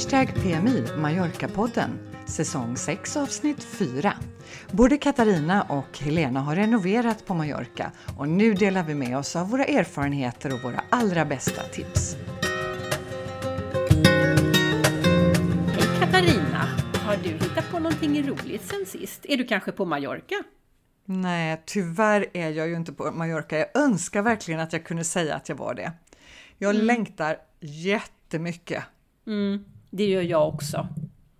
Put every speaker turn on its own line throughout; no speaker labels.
Hashtag PMI Mallorca-podden, säsong 6 avsnitt 4. Både Katarina och Helena har renoverat på Mallorca och nu delar vi med oss av våra erfarenheter och våra allra bästa tips.
Hej Katarina! Har du hittat på någonting roligt sen sist? Är du kanske på Mallorca?
Nej, tyvärr är jag ju inte på Mallorca. Jag önskar verkligen att jag kunde säga att jag var det. Jag mm. längtar jättemycket.
Mm, det gör jag också.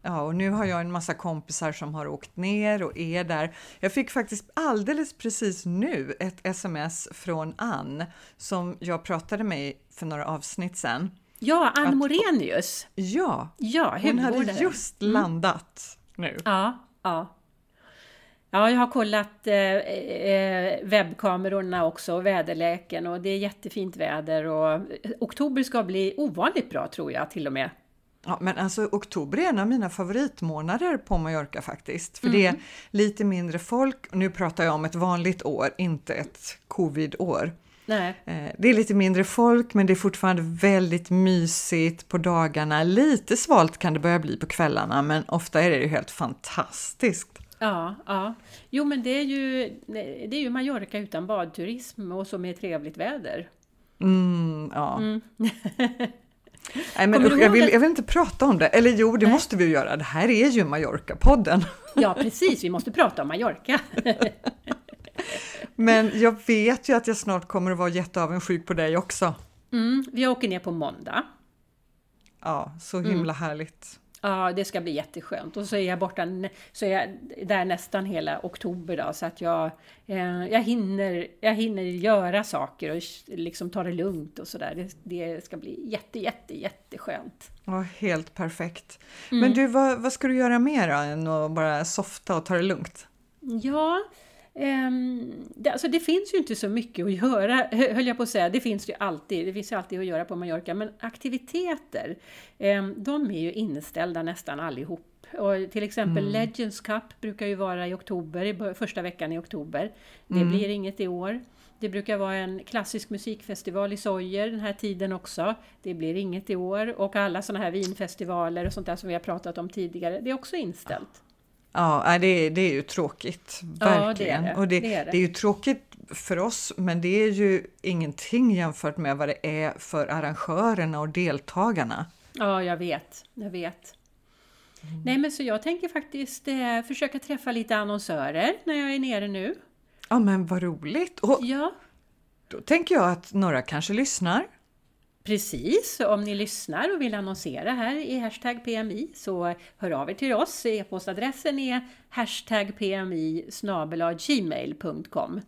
Ja, och nu har jag en massa kompisar som har åkt ner och är där. Jag fick faktiskt alldeles precis nu ett sms från Ann som jag pratade med för några avsnitt sedan.
Ja, Ann Morenius.
Ja,
ja
hon hade just mm. landat nu.
Ja, ja. Ja, jag har kollat eh, eh, webbkamerorna också och väderleken och det är jättefint väder och oktober ska bli ovanligt bra tror jag till och med.
Ja, men alltså oktober är en av mina favoritmånader på Mallorca faktiskt. För mm. det är lite mindre folk. Nu pratar jag om ett vanligt år, inte ett covid-år.
Nej.
Eh, det är lite mindre folk men det är fortfarande väldigt mysigt på dagarna. Lite svalt kan det börja bli på kvällarna men ofta är det ju helt fantastiskt.
Ja, ja. Jo men det är ju, det är ju Mallorca utan badturism och så med trevligt väder.
Mm, ja. Mm. Nej, men usch, jag, vill, jag vill inte prata om det. Eller jo, det Nej. måste vi göra. Det här är ju Mallorca-podden.
Ja, precis. Vi måste prata om Mallorca.
men jag vet ju att jag snart kommer att vara jätteavundsjuk på dig också.
Mm, vi åker ner på måndag.
Ja, så himla mm. härligt.
Ja, det ska bli jätteskönt. Och så är jag borta, så är jag där nästan hela oktober då, så att jag, eh, jag, hinner, jag hinner göra saker och liksom ta det lugnt och sådär. Det, det ska bli jätte, jätte, jätteskönt.
Ja, helt perfekt. Mm. Men du, vad, vad ska du göra mer då, än att bara softa och ta det lugnt?
Ja, det, alltså det finns ju inte så mycket att göra, höll jag på att säga. Det finns ju alltid, det finns ju alltid att göra på Mallorca. Men aktiviteter, um, de är ju inställda nästan allihop. Och till exempel mm. Legends Cup brukar ju vara i oktober, första veckan i oktober. Det mm. blir inget i år. Det brukar vara en klassisk musikfestival i Sojer den här tiden också. Det blir inget i år. Och alla sådana här vinfestivaler och sånt där som vi har pratat om tidigare, det är också inställt.
Ja, det, det är ju tråkigt, verkligen. Ja, det är det. Och det, det, är det. det är ju tråkigt för oss, men det är ju ingenting jämfört med vad det är för arrangörerna och deltagarna.
Ja, jag vet, jag vet. Mm. Nej, men så jag tänker faktiskt eh, försöka träffa lite annonsörer när jag är nere nu.
Ja, men vad roligt! Och
ja.
Då tänker jag att några kanske lyssnar.
Precis, om ni lyssnar och vill annonsera här i hashtag PMI så hör av er till oss. E-postadressen är hashtag PMI gmail.com.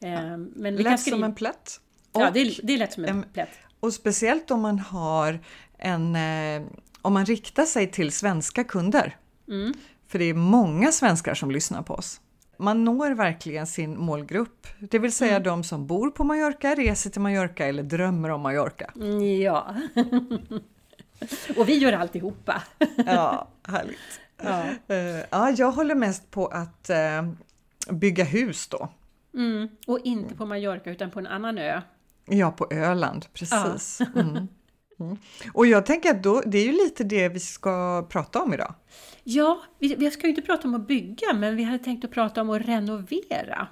Eh, men lätt som en plätt.
ja, det är, det är lätt som en plätt.
Och speciellt om man har en, eh, om man riktar sig till svenska kunder. Mm. För det är många svenskar som lyssnar på oss. Man når verkligen sin målgrupp, det vill säga mm. de som bor på Mallorca, reser till Mallorca eller drömmer om Mallorca.
Ja. Och vi gör alltihopa.
ja, härligt. Ja. Uh, ja, jag håller mest på att uh, bygga hus då.
Mm. Och inte på Mallorca utan på en annan ö.
Ja, på Öland, precis. Ja. Mm. Mm. Och jag tänker att då, det är ju lite det vi ska prata om idag.
Ja, vi, vi ska ju inte prata om att bygga, men vi hade tänkt att prata om att renovera.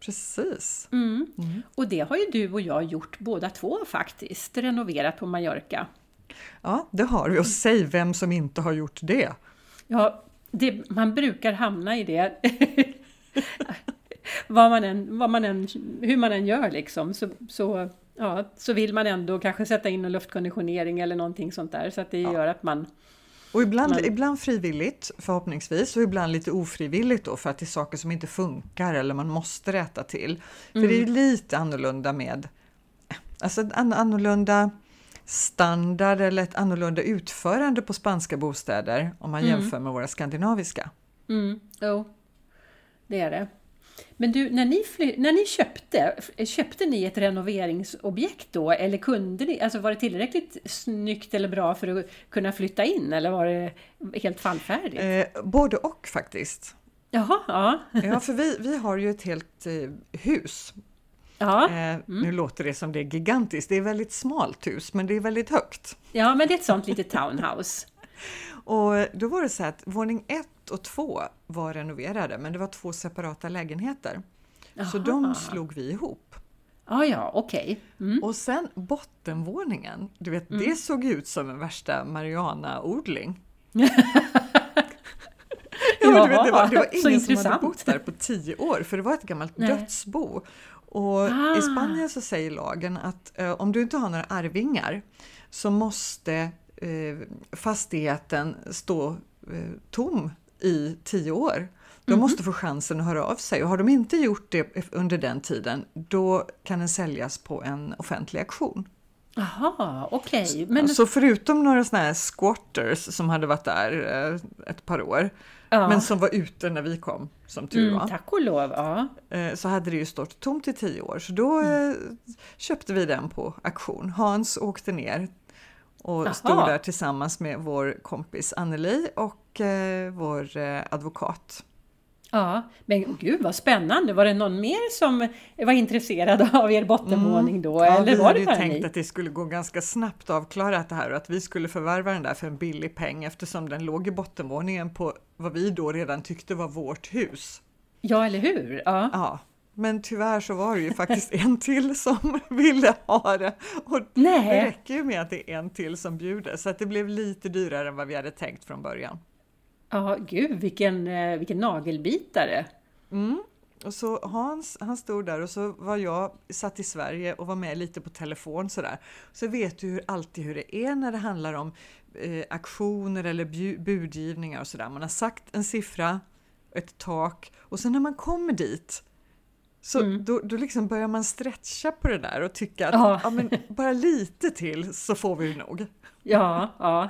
Precis.
Mm. Mm. Och det har ju du och jag gjort båda två faktiskt, renoverat på Mallorca.
Ja, det har vi. Och säg vem som inte har gjort det.
Ja, det, man brukar hamna i det. vad man än, vad man än, hur man än gör liksom, så, så, ja, så vill man ändå kanske sätta in en luftkonditionering eller någonting sånt där. Så att det ja. gör att man
och ibland, Men... ibland frivilligt förhoppningsvis och ibland lite ofrivilligt då för att det är saker som inte funkar eller man måste rätta till. För mm. det är mm. lite annorlunda med alltså en annorlunda standard eller ett annorlunda utförande på spanska bostäder om man mm. jämför med våra skandinaviska.
Mm. Jo, det är det. Men du, när ni, fly, när ni köpte, köpte ni ett renoveringsobjekt då? Eller kunde ni, alltså var det tillräckligt snyggt eller bra för att kunna flytta in? Eller var det helt fallfärdigt?
Eh, både och faktiskt.
Jaha, ja.
ja, för vi, vi har ju ett helt eh, hus.
Ja.
Eh, mm. Nu låter det som det är gigantiskt, det är väldigt smalt hus men det är väldigt högt.
Ja, men det är ett sånt litet townhouse.
och då var det så att våning ett och två var renoverade men det var två separata lägenheter. Aha. Så de slog vi ihop.
Ah, ja, okej.
Okay. Mm. Och sen bottenvåningen, du vet, mm. det såg ut som en värsta marijuanaodling. ja, du vet, det, var, det var ingen som hade bott där på tio år, för det var ett gammalt Nej. dödsbo. Och ah. I Spanien så säger lagen att eh, om du inte har några arvingar så måste eh, fastigheten stå eh, tom i tio år. De mm. måste få chansen att höra av sig och har de inte gjort det under den tiden då kan den säljas på en offentlig auktion.
Jaha, okej. Okay.
Men... Så förutom några sådana här squatters som hade varit där eh, ett par år, ja. men som var ute när vi kom, som tur mm, var.
tack och lov, ja.
Eh, så hade det ju stått tomt i tio år, så då mm. köpte vi den på auktion. Hans åkte ner och Aha. stod där tillsammans med vår kompis Anneli och vår advokat.
Ja, men gud vad spännande! Var det någon mer som var intresserad av er bottenvåning då?
Mm. Ja, eller vi var hade ju tänkt ni? att det skulle gå ganska snabbt att avklara det här och att vi skulle förvärva den där för en billig peng eftersom den låg i bottenvåningen på vad vi då redan tyckte var vårt hus.
Ja, eller hur? Ja.
ja. Men tyvärr så var det ju faktiskt en till som ville ha det. Och Nej. det räcker ju med att det är en till som bjuder så att det blev lite dyrare än vad vi hade tänkt från början.
Ja, gud vilken, eh, vilken nagelbitare!
Mm. Och så Hans, han stod där och så var jag satt i Sverige och var med lite på telefon sådär. Så vet du hur, alltid hur det är när det handlar om eh, aktioner eller budgivningar och sådär. Man har sagt en siffra, ett tak och sen när man kommer dit så mm. då, då liksom börjar man stretcha på det där och tycka att ja. ja men bara lite till så får vi nog.
Ja, ja.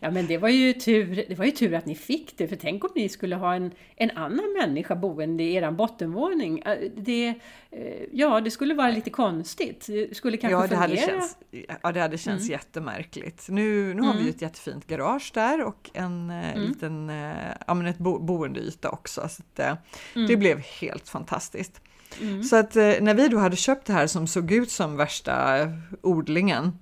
ja, men det var, ju tur, det var ju tur att ni fick det, för tänk om ni skulle ha en, en annan människa boende i er bottenvåning. Äh, det, eh, ja, det skulle vara lite konstigt. Det skulle kanske
ja, det
fungera.
Hade känts, ja, det hade känts mm. jättemärkligt. Nu, nu har vi ju mm. ett jättefint garage där och en eh, mm. liten eh, ja, men ett bo, boendeyta också. Så det, mm. det blev helt fantastiskt. Mm. Så att när vi då hade köpt det här som såg ut som värsta odlingen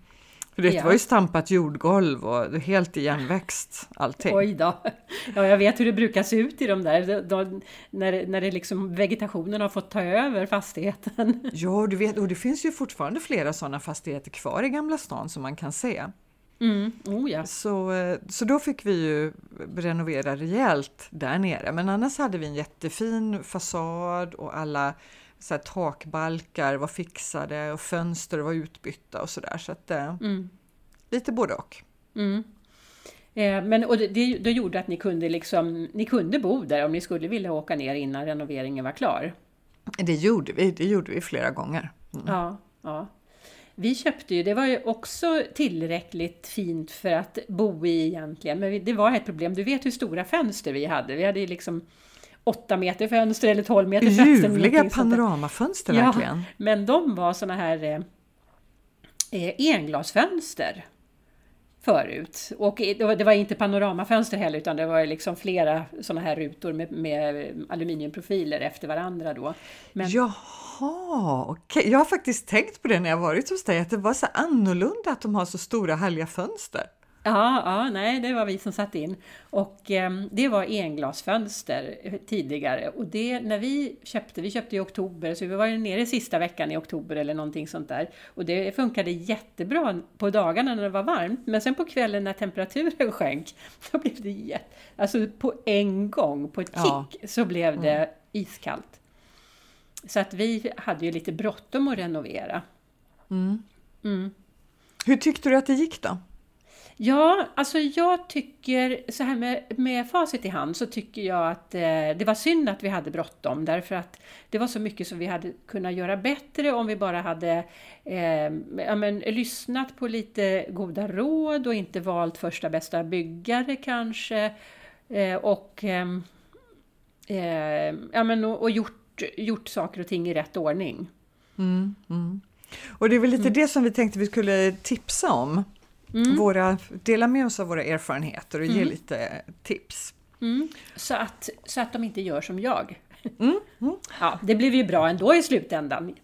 för det ja. var ju stampat jordgolv och helt igenväxt allting.
Oj då! Ja, jag vet hur det brukar se ut i de där, då, när, när det liksom vegetationen har fått ta över fastigheten.
Ja, du vet, och det finns ju fortfarande flera sådana fastigheter kvar i Gamla stan som man kan se.
Mm. Oh, ja.
så, så då fick vi ju renovera rejält där nere, men annars hade vi en jättefin fasad och alla så här, takbalkar var fixade och fönster var utbytta och sådär. Så att eh, mm. lite både och.
Mm. Eh, men och det, det, gjorde att ni kunde, liksom, ni kunde bo där om ni skulle vilja åka ner innan renoveringen var klar?
Det gjorde vi, det gjorde vi flera gånger.
Mm. Ja, ja. Vi köpte ju, det var ju också tillräckligt fint för att bo i egentligen, men det var ett problem. Du vet hur stora fönster vi hade. Vi hade ju liksom 8 meter fönster eller 12 meter fönster.
Ljuvliga panoramafönster ja, verkligen.
Men de var såna här eh, eh, englasfönster förut. Och det var inte panoramafönster heller utan det var liksom flera sådana här rutor med, med aluminiumprofiler efter varandra då.
Men, Jaha. Okay. Jag har faktiskt tänkt på det när jag varit hos dig, att det var så annorlunda att de har så stora härliga fönster.
Ja, ja, nej, det var vi som satt in. Och eh, det var englasfönster tidigare. Och det, när vi köpte, vi köpte i oktober, så vi var ju nere sista veckan i oktober eller någonting sånt där. Och det funkade jättebra på dagarna när det var varmt. Men sen på kvällen när temperaturen sjönk, så blev det jätte... Alltså på en gång, på ett kick, ja. så blev det mm. iskallt. Så att vi hade ju lite bråttom att renovera.
Mm. Mm. Hur tyckte du att det gick då?
Ja, alltså jag tycker, så här med, med facit i hand, så tycker jag att eh, det var synd att vi hade bråttom därför att det var så mycket som vi hade kunnat göra bättre om vi bara hade eh, ja, men, lyssnat på lite goda råd och inte valt första bästa byggare kanske. Eh, och ehm, eh, ja, men, och, och gjort, gjort saker och ting i rätt ordning.
Mm, mm. Och det är väl lite mm. det som vi tänkte vi skulle tipsa om mm. våra, dela med oss av våra erfarenheter och ge mm. lite tips.
Mm. Så, att, så att de inte gör som jag.
Mm. Mm.
Ja, det blev ju bra ändå i slutändan.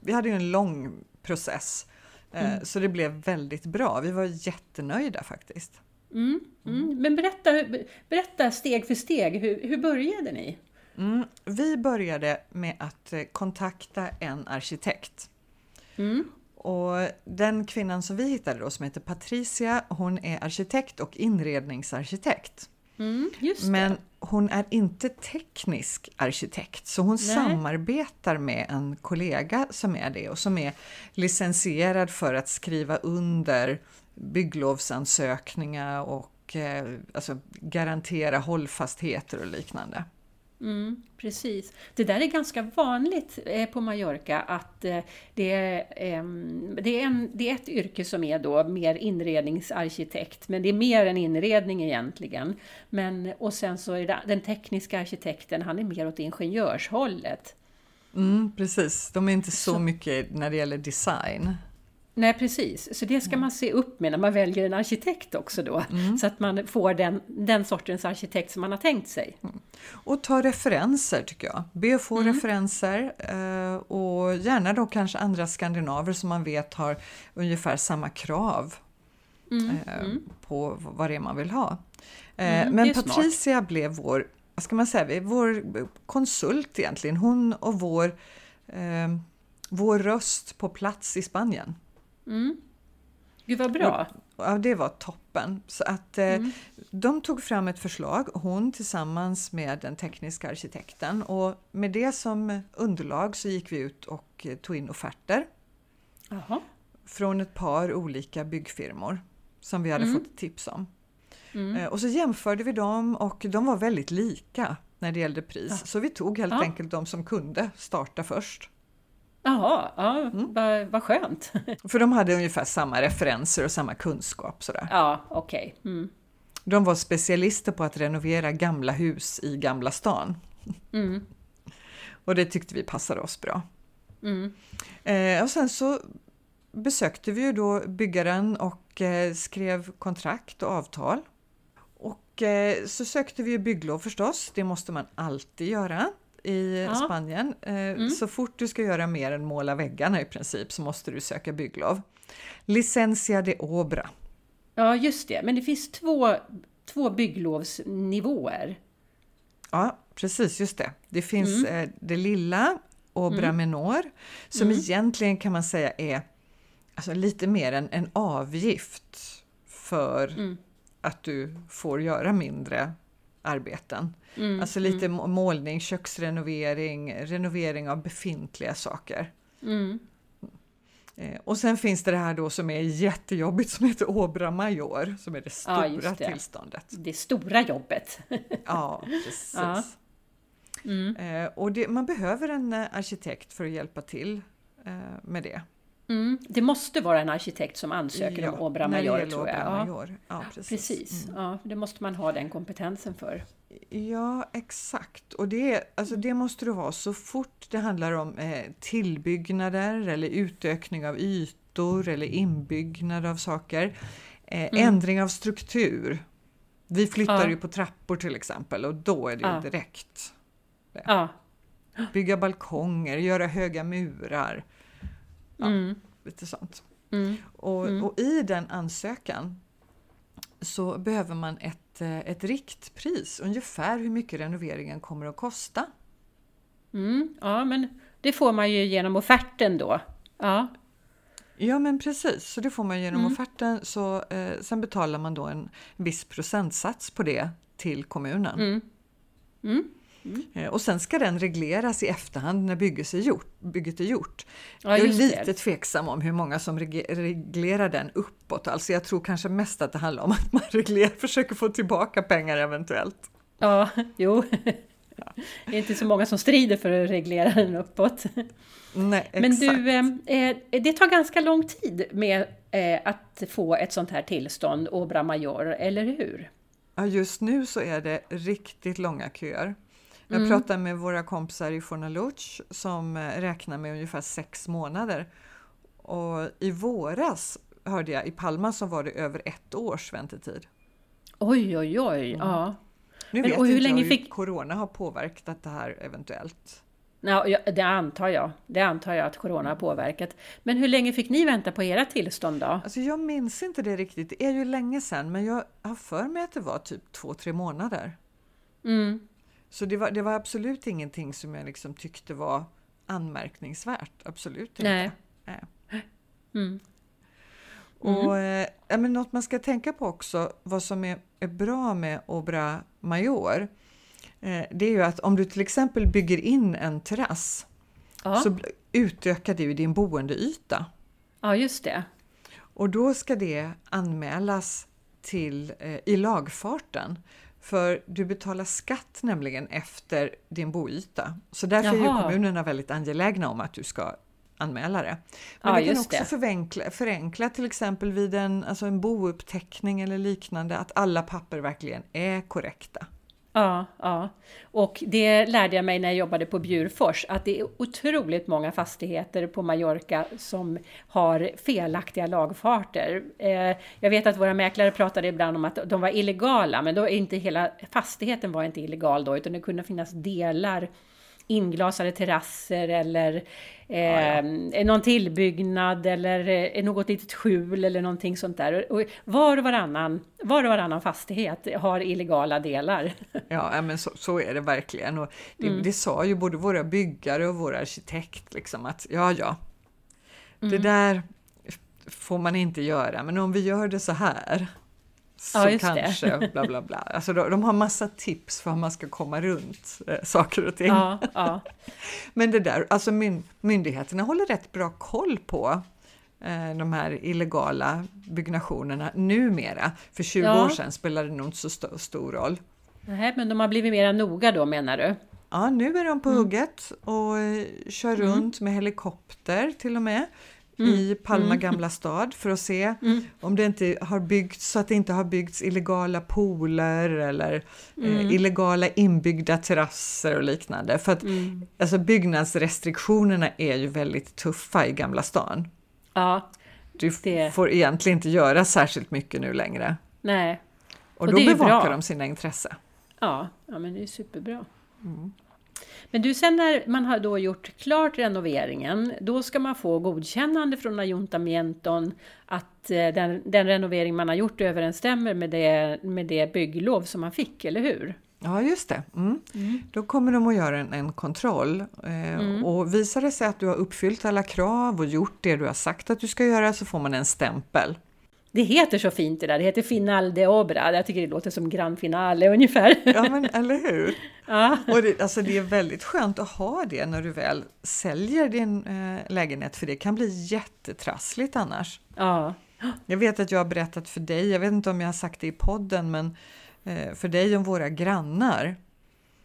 vi hade ju en lång process. Eh, mm. Så det blev väldigt bra. Vi var jättenöjda faktiskt.
Men berätta, berätta steg för steg, hur, hur började ni?
Mm, vi började med att eh, kontakta en arkitekt. Mm. Och den kvinnan som vi hittade då som heter Patricia, hon är arkitekt och inredningsarkitekt.
Mm,
Men hon är inte teknisk arkitekt, så hon Nej. samarbetar med en kollega som är det och som är licensierad för att skriva under bygglovsansökningar och eh, alltså garantera hållfastheter och liknande.
Mm, precis. Det där är ganska vanligt eh, på Mallorca att eh, det, är, eh, det, är en, det är ett yrke som är då mer inredningsarkitekt, men det är mer än inredning egentligen. Men, och sen så är det, den tekniska arkitekten, han är mer åt ingenjörshållet.
Mm, precis, de är inte så, så mycket när det gäller design.
Nej precis, så det ska man se upp med när man väljer en arkitekt också då. Mm. Så att man får den, den sortens arkitekt som man har tänkt sig. Mm.
Och ta referenser tycker jag. Be att få mm. referenser eh, och gärna då kanske andra skandinaver som man vet har ungefär samma krav mm. eh, mm. på vad det är man vill ha. Eh, mm, men Patricia smart. blev vår, vad ska man säga, vår konsult egentligen. Hon och vår, vår röst på plats i Spanien.
Mm. Gud vad bra!
Ja, det var toppen. Så att eh, mm. de tog fram ett förslag, hon tillsammans med den tekniska arkitekten och med det som underlag så gick vi ut och eh, tog in offerter.
Aha.
Från ett par olika byggfirmor som vi hade mm. fått tips om. Mm. Eh, och så jämförde vi dem och de var väldigt lika när det gällde pris. Ja. Så vi tog helt ja. enkelt de som kunde starta först.
Jaha, ja, mm. vad, vad skönt.
För de hade ungefär samma referenser och samma kunskap. Sådär.
Ja, okej. Okay. Mm.
De var specialister på att renovera gamla hus i Gamla stan.
Mm.
och det tyckte vi passade oss bra.
Mm.
Eh, och sen så besökte vi ju då byggaren och eh, skrev kontrakt och avtal. Och eh, så sökte vi bygglov förstås, det måste man alltid göra i ja. Spanien. Eh, mm. Så fort du ska göra mer än måla väggarna i princip så måste du söka bygglov. Licencia de obra.
Ja, just det. Men det finns två, två bygglovsnivåer.
Ja, precis, just det. Det finns mm. eh, det lilla, obra mm. menor, som mm. egentligen kan man säga är alltså, lite mer en, en avgift för mm. att du får göra mindre arbeten. Mm, alltså lite mm. målning, köksrenovering, renovering av befintliga saker.
Mm.
Eh, och sen finns det det här då som är jättejobbigt som heter Obra Major, som är det stora ja, det. tillståndet.
Det stora jobbet.
ja, precis. Ja.
Mm.
Eh, och det, man behöver en eh, arkitekt för att hjälpa till med det.
Mm. Det måste vara en arkitekt som ansöker ja, om Obra Major tror jag.
Major. Ja,
precis. precis. Mm. Ja, det måste man ha den kompetensen för.
Ja, exakt. Och det, alltså det måste du ha så fort det handlar om eh, tillbyggnader eller utökning av ytor eller inbyggnad av saker. Eh, mm. Ändring av struktur. Vi flyttar ja. ju på trappor till exempel och då är det ja. direkt. Bygga balkonger, göra höga murar. Ja, mm. Lite sånt.
Mm.
Och,
mm.
och, i den ansökan så behöver man ett, eh, ett riktpris, ungefär hur mycket renoveringen kommer att kosta.
Mm, ja, men det får man ju genom offerten då. Ja.
Ja men precis, så det får man genom mm. offerten. Så, eh, sen betalar man då en viss procentsats på det till kommunen.
Mm. Mm.
Mm. Och sen ska den regleras i efterhand när bygget är gjort. Bygget är gjort. Ja, jag är lite det. tveksam om hur många som reglerar den uppåt. Alltså jag tror kanske mest att det handlar om att man reglerar, försöker få tillbaka pengar eventuellt.
Ja, jo. Ja. Det är inte så många som strider för att reglera den uppåt.
Nej,
Men du, eh, det tar ganska lång tid med eh, att få ett sånt här tillstånd, Obra Major, eller hur?
Ja, just nu så är det riktigt långa köer. Jag mm. pratade med våra kompisar i Fornaluch som eh, räknar med ungefär sex månader. Och i våras hörde jag i Palma så var det över ett års väntetid.
Oj, oj, oj! Mm. Ja.
Nu Men, vet och hur länge hur fick... corona har påverkat det här eventuellt.
Ja, det antar jag. Det antar jag att corona har påverkat. Men hur länge fick ni vänta på era tillstånd då?
Alltså jag minns inte det riktigt, det är ju länge sedan, men jag har för mig att det var typ två, tre månader.
Mm.
Så det var, det var absolut ingenting som jag liksom tyckte var anmärkningsvärt. Absolut inte.
Nej.
Nej.
Mm.
Och, eh, ja, men något man ska tänka på också, vad som är, är bra med Obra Major, eh, det är ju att om du till exempel bygger in en terrass
Ja.
så utökar ju din boendeyta.
ja, just det.
Och då ska det anmälas till, eh, i lagfarten. För du betalar skatt nämligen efter din boyta. Så därför är
Jaha.
kommunerna väldigt angelägna om att du ska anmäla det. Men
Ja,
det kan också. Förenkla, förenkla till exempel vid en, alltså en bouppteckning eller liknande att alla papper verkligen är korrekta.
Ja, ja. Och det lärde jag mig när jag jobbade på Bjurfors, att det är otroligt många fastigheter på Mallorca som har felaktiga lagfarter. Eh, jag vet att våra mäklare pratade ibland om att de var illegala, men då är inte hela fastigheten var inte illegal då, utan det kunde finnas delar inglasade terrasser eller eh, någon tillbyggnad eller eh, något litet skjul eller någonting sånt där. Och var och varannan, var och varannan fastighet har illegala delar.
Ja, ja, men så, så är det verkligen. Och det,
Mm.
det sa ju både våra byggare och vår arkitekt liksom att ja, ja,
Mm.
det där får man inte göra, men om vi gör det så här så
Ja, det.
kanske bla bla bla. Alltså de, de har massa tips för hur man ska komma runt eh, saker och ting.
Ja, ja.
Men det där, alltså myn, myndigheterna håller rätt bra koll på eh, de här illegala byggnationerna numera. För 20
Ja.
år sedan spelade det nog inte så sto- stor roll.
Nej, men de har blivit mera noga då menar du?
Ja, nu är de
Mm.
på hugget och eh, kör runt med helikopter till och med i Palma gamla stad för att se
Mm.
om det inte har byggts så att det inte har byggts illegala pooler eller
Mm.
eh, illegala inbyggda terrasser och liknande. För att
Mm.
alltså, byggnadsrestriktionerna är ju väldigt tuffa i Gamla stan.
Ja,
Du
Det-
får egentligen inte göra särskilt mycket nu längre.
nej.
Och,
Och
då bevakar
bra.
de sina intressen.
Ja, ja men det är superbra.
Mm.
Men du, sen när man har då gjort klart renoveringen, då ska man få godkännande från Ayuntamienton att eh, den, den renovering man har gjort överensstämmer med det, med det bygglov som man fick, eller hur?
Ja, just det. Mm. Då kommer de att göra en, en kontroll eh, och visar det sig att du har uppfyllt alla krav och gjort det du har sagt att du ska göra så får man en stämpel.
Det heter så fint det där, det heter Final de Obra. Jag tycker det låter som Grand Finale ungefär.
Ja, men eller hur?
Ja,
Och det, alltså det är väldigt skönt att ha det när du väl säljer din eh, lägenhet för det kan bli jättetrassligt annars.
ja,
Jag vet att jag har berättat för dig, jag vet inte om jag har sagt det i podden, men eh, för dig om våra grannar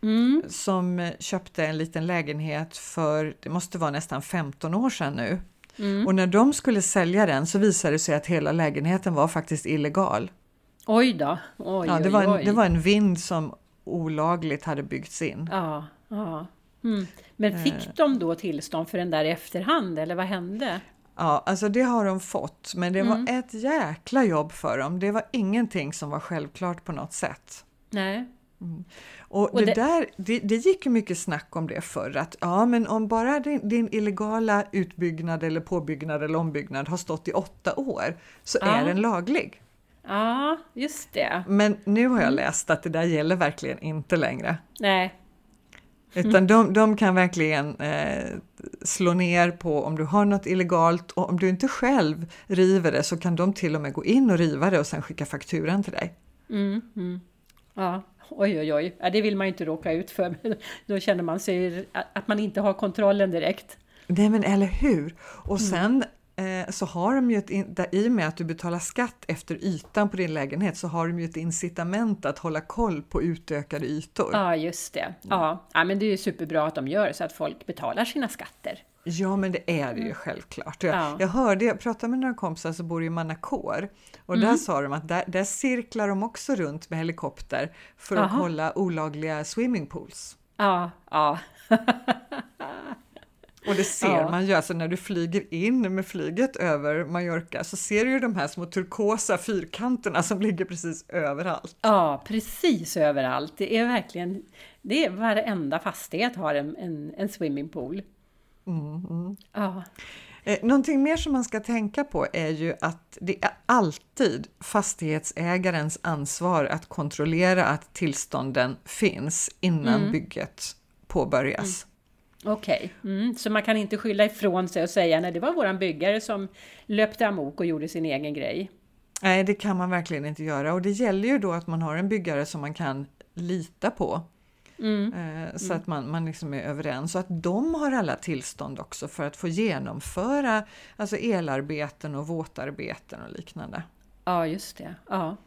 mm,
som eh, köpte en liten lägenhet för, det måste vara nästan 15 år sedan nu.
Mm.
Och när de skulle sälja den så visade det sig att hela lägenheten var faktiskt illegal.
Oj då, oj,
Ja, det,
oj,
var
oj.
en, det var en vind som olagligt hade byggts in.
Ja, ja. Mm. Men fick de då tillstånd för den där i efterhand, eller vad hände?
Ja, alltså det har de fått, men det
Mm.
var ett jäkla jobb för dem. Det var ingenting som var självklart på något sätt.
Nej.
Och,
Och
det,
det-
där, det, det gick ju mycket snack om det förr, att ja, men om bara din, din illegala utbyggnad eller påbyggnad eller ombyggnad har stått i åtta år så
Ja.
är den laglig.
Ja, just det.
Men nu har jag
Mm.
läst att det där gäller verkligen inte längre.
Nej.
Utan de, de kan verkligen eh, slå ner på om du har något illegalt och om du inte själv river det så kan de till och med gå in och riva det och sen skicka fakturan till dig.
Mm, mm. Ja, oj, oj, oj. Ja, det vill man ju inte råka ut för. Då känner man sig att man inte har kontrollen direkt.
Nej men eller hur! Och
Mm.
sen eh, så har de ju ett, i och med att du betalar skatt efter ytan på din lägenhet så har de ju ett incitament att hålla koll på utökade ytor.
Ja, just det. Ja, ja men det är ju superbra att de gör så att folk betalar sina skatter.
Ja, men det är det ju självklart. Jag,
Mm. Ja.
jag hörde, jag pratade med några kompisar som bor i Manacor och
Mm.
där sa de att där, där cirklar de också runt med helikopter för att
Aha.
kolla olagliga swimmingpools.
Ja, ja.
Och det ser
Ja.
man ju, alltså när du flyger in med flyget över Mallorca så ser du ju de här små turkosa fyrkanterna som ligger precis överallt.
Ja, precis överallt. Det är verkligen Det är varenda fastighet har en, en, en swimmingpool.
Mm, mm.
Ja.
Eh, någonting mer som man ska tänka på är ju att det är alltid fastighetsägarens ansvar att kontrollera att tillstånden finns innan
Mm.
bygget påbörjas.
Okej, mm. så man kan inte skylla ifrån sig och säga nej det var våran byggare som löpte amok och gjorde sin egen grej.
Nej, det kan man verkligen inte göra och det gäller ju då att man har en byggare som man kan lita på.
Mm.
Eh, Så att man, man liksom är överens och att de har alla tillstånd också för att få genomföra alltså elarbeten och våtarbeten och liknande.
Ja, just det. Ja.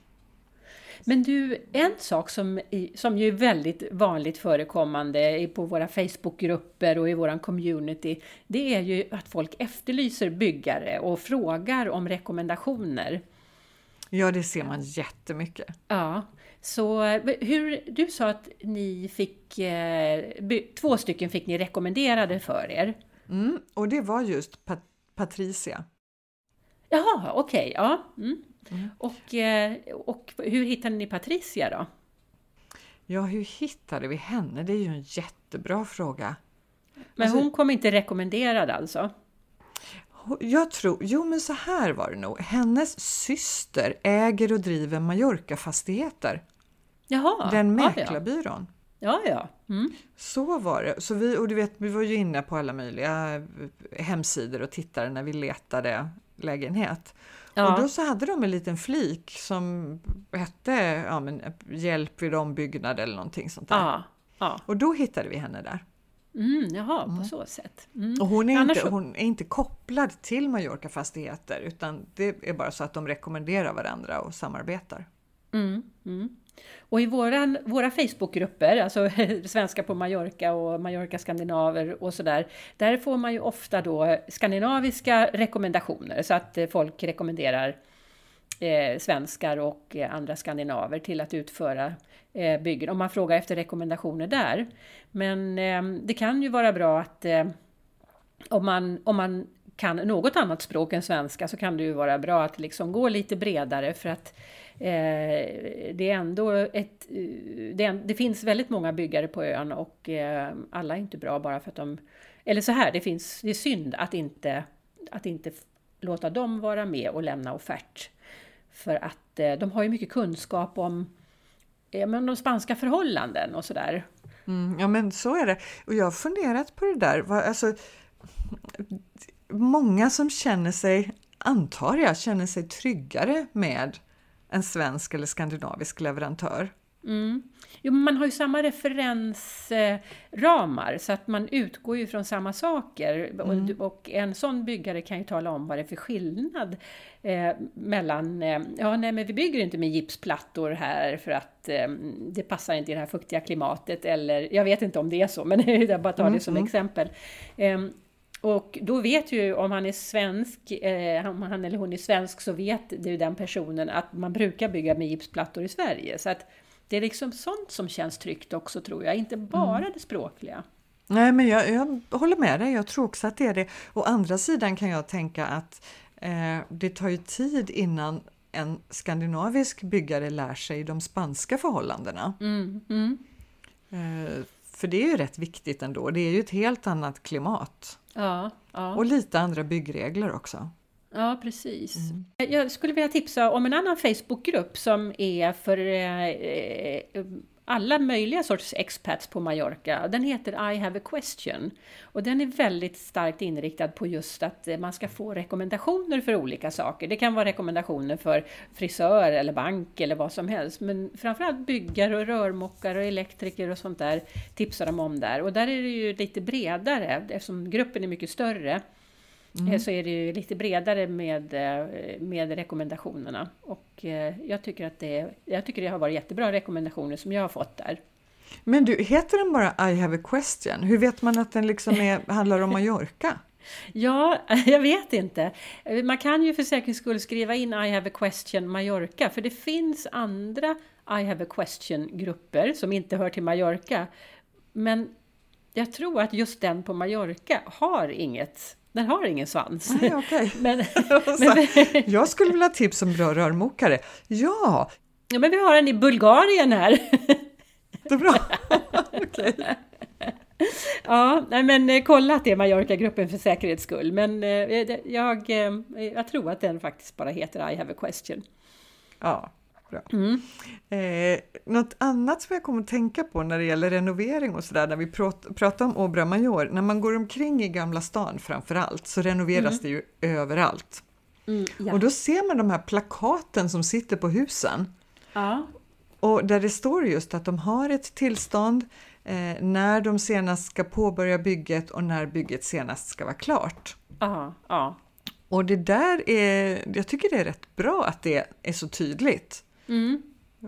Men du, en sak som, som ju är väldigt vanligt förekommande på våra Facebookgrupper och i våran community, det är ju att folk efterlyser byggare och frågar om rekommendationer.
Ja, det ser man jättemycket.
Ja, så hur, du sa att ni fick, eh, två stycken fick ni rekommenderade för er.
Mm, och det var just Pat- Patricia.
Jaha, okej, ja. Mm.
Mm.
Och, eh, och hur hittade ni Patricia då?
Ja, hur hittade vi henne? Det är ju en jättebra fråga.
Men
Alltså-
hon kom inte rekommenderad alltså?
Jag tror, jo men så här var det nog. Hennes syster äger och driver Mallorca-fastigheter.
Jaha,
Den
ja.
mäklarbyrån.
Ja, ja. Mm.
Så var det. Så vi, och du vet, vi var ju inne på alla möjliga eh, hemsidor och tittade när vi letade lägenhet.
Ja.
Och då så hade de en liten flik som hette ja, men, Hjälp vid ombyggnad eller någonting sånt där.
ja, ja.
Och då hittade vi henne där.
Mm, jaha, på så sätt. Mm.
Och hon är,
Annars
inte, hon är inte kopplad till Mallorca Fastigheter utan det är bara så att de rekommenderar varandra och samarbetar.
Mm, mm. Och i våran, våra Facebookgrupper, alltså svenska på Mallorca och Mallorca skandinaver och sådär, där får man ju ofta då skandinaviska rekommendationer så att eh, folk rekommenderar eh, svenskar och eh, andra skandinaver till att utföra eh, byggen. Om man frågar efter rekommendationer där. Men eh, det kan ju vara bra att eh, om man, om man kan något annat språk än svenska så kan det ju vara bra att liksom gå lite bredare för att eh, det är ändå ett... Eh, det, är, det finns väldigt många byggare på ön och eh, alla är inte bra bara för att de... Eller så här, det, finns, det är synd att inte, att inte låta dem vara med och lämna offert. För att eh, de har ju mycket kunskap om, ja, men de spanska förhållanden och sådär.
Mm, ja men så är det. Och jag har funderat på det där. Alltså, många som känner sig, antar jag, känner sig tryggare med en svensk eller skandinavisk leverantör.
Mm. Jo, man har ju samma referensramar så att man utgår ju från samma saker. Och, och en sån byggare kan ju tala om vad det är för skillnad eh, mellan, eh, ja nej men vi bygger inte med gipsplattor här för att eh, det passar inte i det här fuktiga klimatet eller jag vet inte om det är så men jag bara tar det som exempel. Och då vet ju om han är svensk, eh, om han eller hon är svensk så vet det ju den personen att man brukar bygga med gipsplattor i Sverige. Så att det är liksom sånt som känns tryggt också tror jag, inte bara det språkliga.
Nej, men jag, jag håller med dig. Jag tror också att det är det. Å andra sidan kan jag tänka att eh, det tar ju tid innan en skandinavisk byggare lär sig de spanska förhållandena.
Mm, mm.
Eh, för det är ju rätt viktigt ändå. Det är ju ett helt annat klimat
Ja, ja.
och lite andra byggregler också.
Ja, precis. Jag skulle vilja tipsa om en annan Facebookgrupp som är för eh, eh, alla möjliga sorts expats på Mallorca. Den heter I have a question. Och den är väldigt starkt inriktad på just att man ska få rekommendationer för olika saker. Det kan vara rekommendationer för frisör eller bank eller vad som helst. Men framförallt byggare och rörmokare och elektriker och sånt där tipsar de om där. Och där är det ju lite bredare eftersom gruppen är mycket större eh, Så är det ju lite bredare med, eh, med rekommendationerna. Och eh, jag tycker, att det, jag tycker det har varit jättebra rekommendationer som jag har fått där.
Men du, heter den bara I have a question? Hur vet man att den liksom är, handlar om Mallorca?
Ja, jag vet inte. Man kan ju för säkerhets skull skriva in I have a question Mallorca, för det finns andra I have a question-grupper som inte hör till Mallorca. Men jag tror att just den på Mallorca har inget, den har ingen svans.
Nej, okej.
Men,
här, Jag skulle vilja ha tips om bra rörmokare. Ja,
ja, men vi har en i Bulgarien här.
det är bra.
ja, nej men eh, kolla att det är Mallorca-gruppen för säkerhets skull. Men eh, jag, eh, jag tror att den faktiskt bara heter I have a question.
Ja, bra. Mm. Eh, något annat som jag kommer att tänka på när det gäller renovering och sådär, när vi prat, pratar om Obra Major, när man går omkring i Gamla stan framför allt så renoveras mm. det ju överallt. Mm, ja. Och då ser man de här plakaten som sitter på husen. Ja. Och där det står just att de har ett tillstånd, eh, när de senast ska påbörja bygget och när bygget senast ska vara klart.
Aha, ja.
Och det där är, jag tycker det är rätt bra att det är så tydligt. Mm.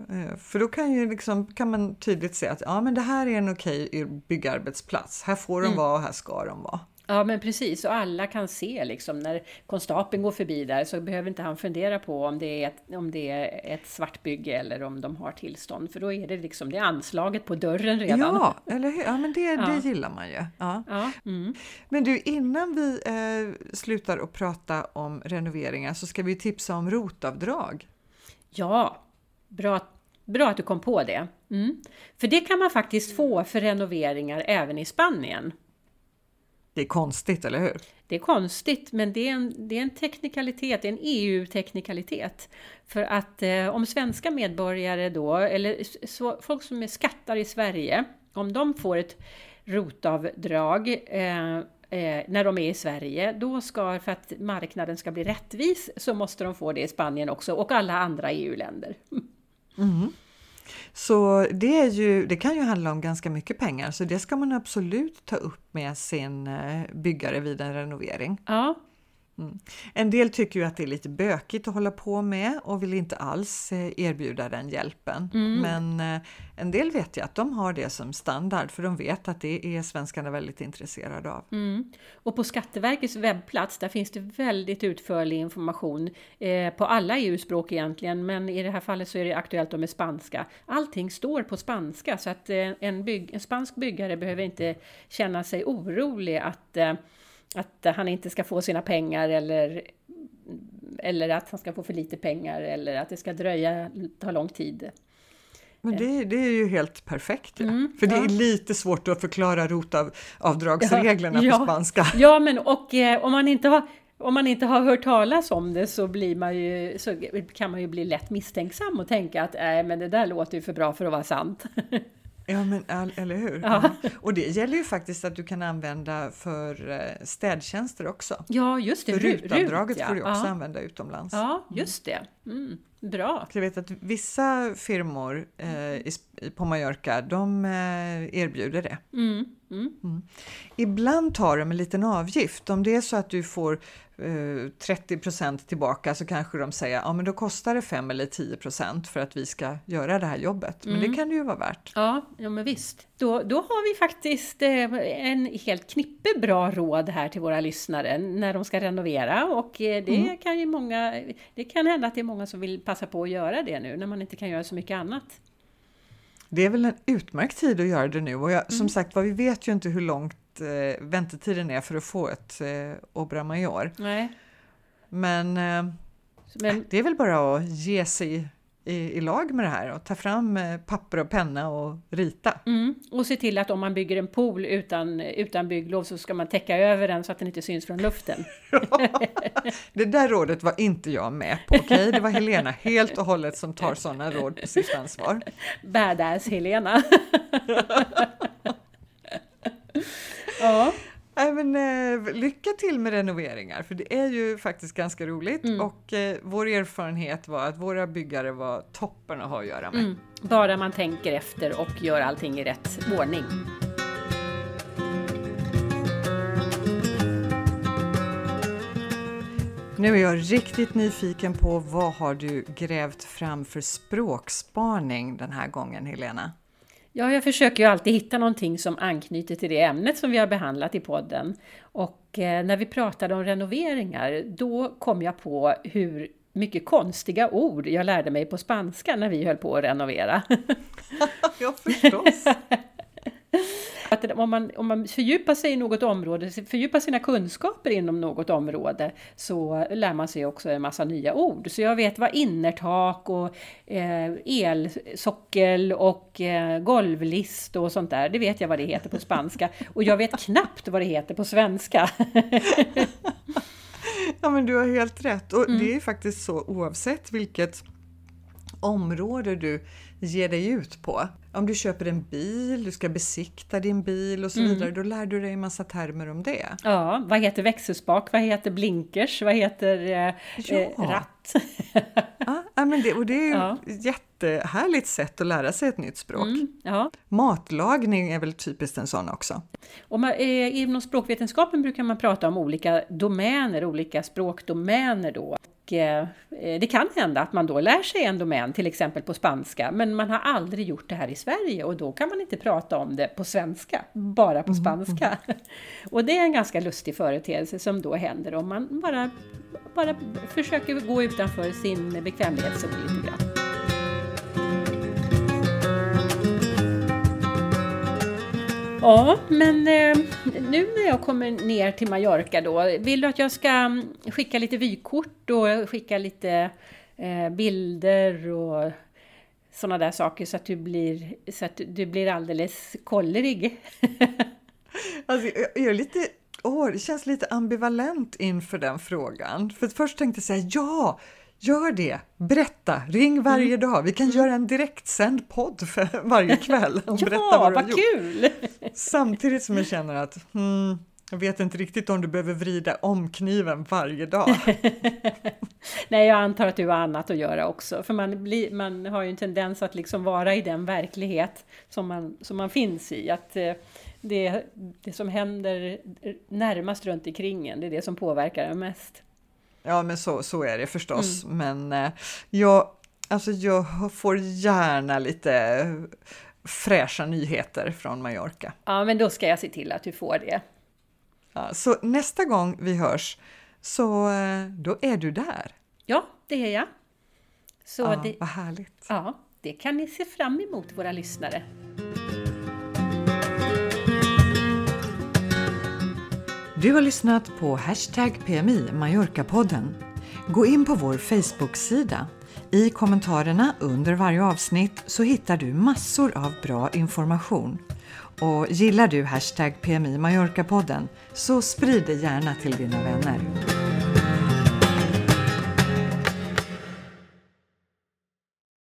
Eh, för då kan, ju liksom, kan man tydligt se att ja, men det här är en okej byggarbetsplats. Här får de mm. vara och här ska de vara.
Ja men precis, och alla kan se liksom när konstapeln går förbi där så behöver inte han fundera på om det är ett, om det är ett svartbygge eller om de har tillstånd. För då är det liksom det är anslaget på dörren redan.
Ja, eller hur? Ja, men det, ja. det gillar man ju. Ja. ja. Mm. Men du, innan vi eh, slutar att prata om renoveringar så ska vi tipsa om rotavdrag.
Ja, bra Bra att du kom på det. Mm. För det kan man faktiskt få för renoveringar även i Spanien.
Det är konstigt, eller hur?
Det är konstigt, men det är en, det är en teknikalitet, en EU-teknikalitet. För att eh, om svenska medborgare då, eller så, folk som är skattar i Sverige, om de får ett rotavdrag eh, eh, när de är i Sverige, då ska, för att marknaden ska bli rättvis, så måste de få det i Spanien också och alla andra EU-länder.
Mm. Så det, är ju, det kan ju handla om ganska mycket pengar, så det ska man absolut ta upp med sin eh, byggare vid en renovering.
Ja,
Mm. En del tycker ju att det är lite bökigt att hålla på med och vill inte alls eh, erbjuda den hjälpen. Mm. Men eh, en del vet jag att de har det som standard för de vet att det är svenskarna väldigt intresserade av.
Mm. Och på Skatteverkets webbplats där finns det väldigt utförlig information eh, på alla EU-språk egentligen men i det här fallet så är det aktuellt med spanska. Allting står på spanska så att eh, en, bygg, en spansk byggare behöver inte känna sig orolig att eh, att han inte ska få sina pengar eller, eller att han ska få för lite pengar eller att det ska dröja, ta lång tid.
Men det, det är ju helt perfekt, ja. Mm, för det ja. är lite svårt att förklara rotavdragsreglerna ja, på spanska.
Ja, men och eh, om man inte har om man inte har hört talas om det så, blir man ju, så kan man ju bli lätt misstänksam och tänka att äh, men det där låter ju för bra för att vara sant.
Ja, men eller hur? Ja. Och det gäller ju faktiskt att du kan använda för eh, städtjänster också.
Ja, just det.
För rutavdraget ja. får du också ja. använda utomlands.
Ja, just det. Mm. Bra!
Jag vet att vissa firmor eh, på Mallorca, de eh, erbjuder det. Mm. Mm. Mm. Ibland tar de en liten avgift. Om det är så att du får 30 eh, tillbaka så kanske de säger ja men då kostar det 5 eller 10% för att vi ska göra det här jobbet. Men mm. det kan det ju vara värt.
Ja, ja men visst. Då, då har vi faktiskt eh, en helt knippe bra råd här till våra lyssnare när de ska renovera och eh, det mm. kan ju många, det kan hända att det är många som vill passa på att göra det nu när man inte kan göra så mycket annat.
Det är väl en utmärkt tid att göra det nu och jag, mm. som sagt var, vi vet ju inte hur långt eh, väntetiden är för att få ett eh, Obra Major.
Nej.
Men, eh, Men, det är väl bara att ge sig i, i lag med det här och ta fram eh, papper och penna och rita.
Mm. Och se till att om man bygger en pool utan, utan bygglov så ska man täcka över den så att den inte syns från luften.
det där rådet var inte jag med på, okej? Okay? Det var Helena helt och hållet som tar sådana råd på sitt ansvar.
Badass Helena!
Ja. Nej, men, eh, lycka till med renoveringar, för det är ju faktiskt ganska roligt mm. och eh, vår erfarenhet var att våra byggare var toppen att ha att göra med. Mm.
Bara man tänker efter och gör allting i rätt ordning.
Nu är jag riktigt nyfiken på vad har du grävt fram för språkspaning den här gången, Helena?
Ja, jag försöker ju alltid hitta någonting som anknyter till det ämnet som vi har behandlat i podden. Och eh, när vi pratade om renoveringar, då kom jag på hur mycket konstiga ord jag lärde mig på spanska när vi höll på att renovera.
ja, förstås!
Att om, man, om man fördjupar sig i något område, fördjupar sina kunskaper inom något område, så lär man sig också en massa nya ord. Så jag vet vad innertak och eh, elsockel och eh, golvlist och sånt där, det vet jag vad det heter på spanska. Och jag vet knappt vad det heter på svenska.
ja men du har helt rätt och mm. det är faktiskt så oavsett vilket område du ger dig ut på. Om du köper en bil, du ska besikta din bil och så mm. vidare, då lär du dig en massa termer om det.
Ja, vad heter växelspak, vad heter blinkers, vad heter eh, ja. eh, ratt?
ja, men det, och det är ju ja. ett jättehärligt sätt att lära sig ett nytt språk. Mm, ja. Matlagning är väl typiskt en sån också.
Och man, eh, inom språkvetenskapen brukar man prata om olika domäner, olika språkdomäner då. Eh, det kan hända att man då lär sig en domän, till exempel på spanska, men man har aldrig gjort det här i Sverige och då kan man inte prata om det på svenska, bara på mm, spanska. Mm, mm. Och det är en ganska lustig företeelse som då händer om man bara, bara försöker gå utanför sin bekvämlighetszon lite grann. Ja, men eh, nu när jag kommer ner till Mallorca då, vill du att jag ska mm, skicka lite vykort och skicka lite eh, bilder och sådana där saker så att du blir, så att du blir alldeles kollerig?
alltså, jag är lite Åh, det känns lite ambivalent inför den frågan. För först tänkte jag säga ja, Gör det! Berätta! Ring varje mm. dag. Vi kan mm. göra en direktsänd podd för varje kväll.
Och ja, berätta vad, vad kul!
Samtidigt som jag känner att hmm, jag vet inte riktigt om du behöver vrida om kniven varje dag.
Nej, jag antar att du har annat att göra också. För man, blir, man har ju en tendens att liksom vara i den verklighet som man, som man finns i. Att eh, det, det som händer närmast runt omkring en, det är det som påverkar en mest.
Ja, men så, så är det förstås. Mm. Men eh, jag, alltså jag får gärna lite fräscha nyheter från Mallorca.
Ja, men då ska jag se till att du får det.
Ja, så nästa gång vi hörs, så eh, då är du där?
Ja, det är jag.
Så ja, det, vad härligt.
Ja, det kan ni se fram emot, våra lyssnare.
Du har lyssnat på Hashtag PMI Mallorca-podden. Gå in på vår Facebook-sida. I kommentarerna under varje avsnitt så hittar du massor av bra information. Och gillar du Hashtag PMI Mallorca-podden så sprid det gärna till dina vänner.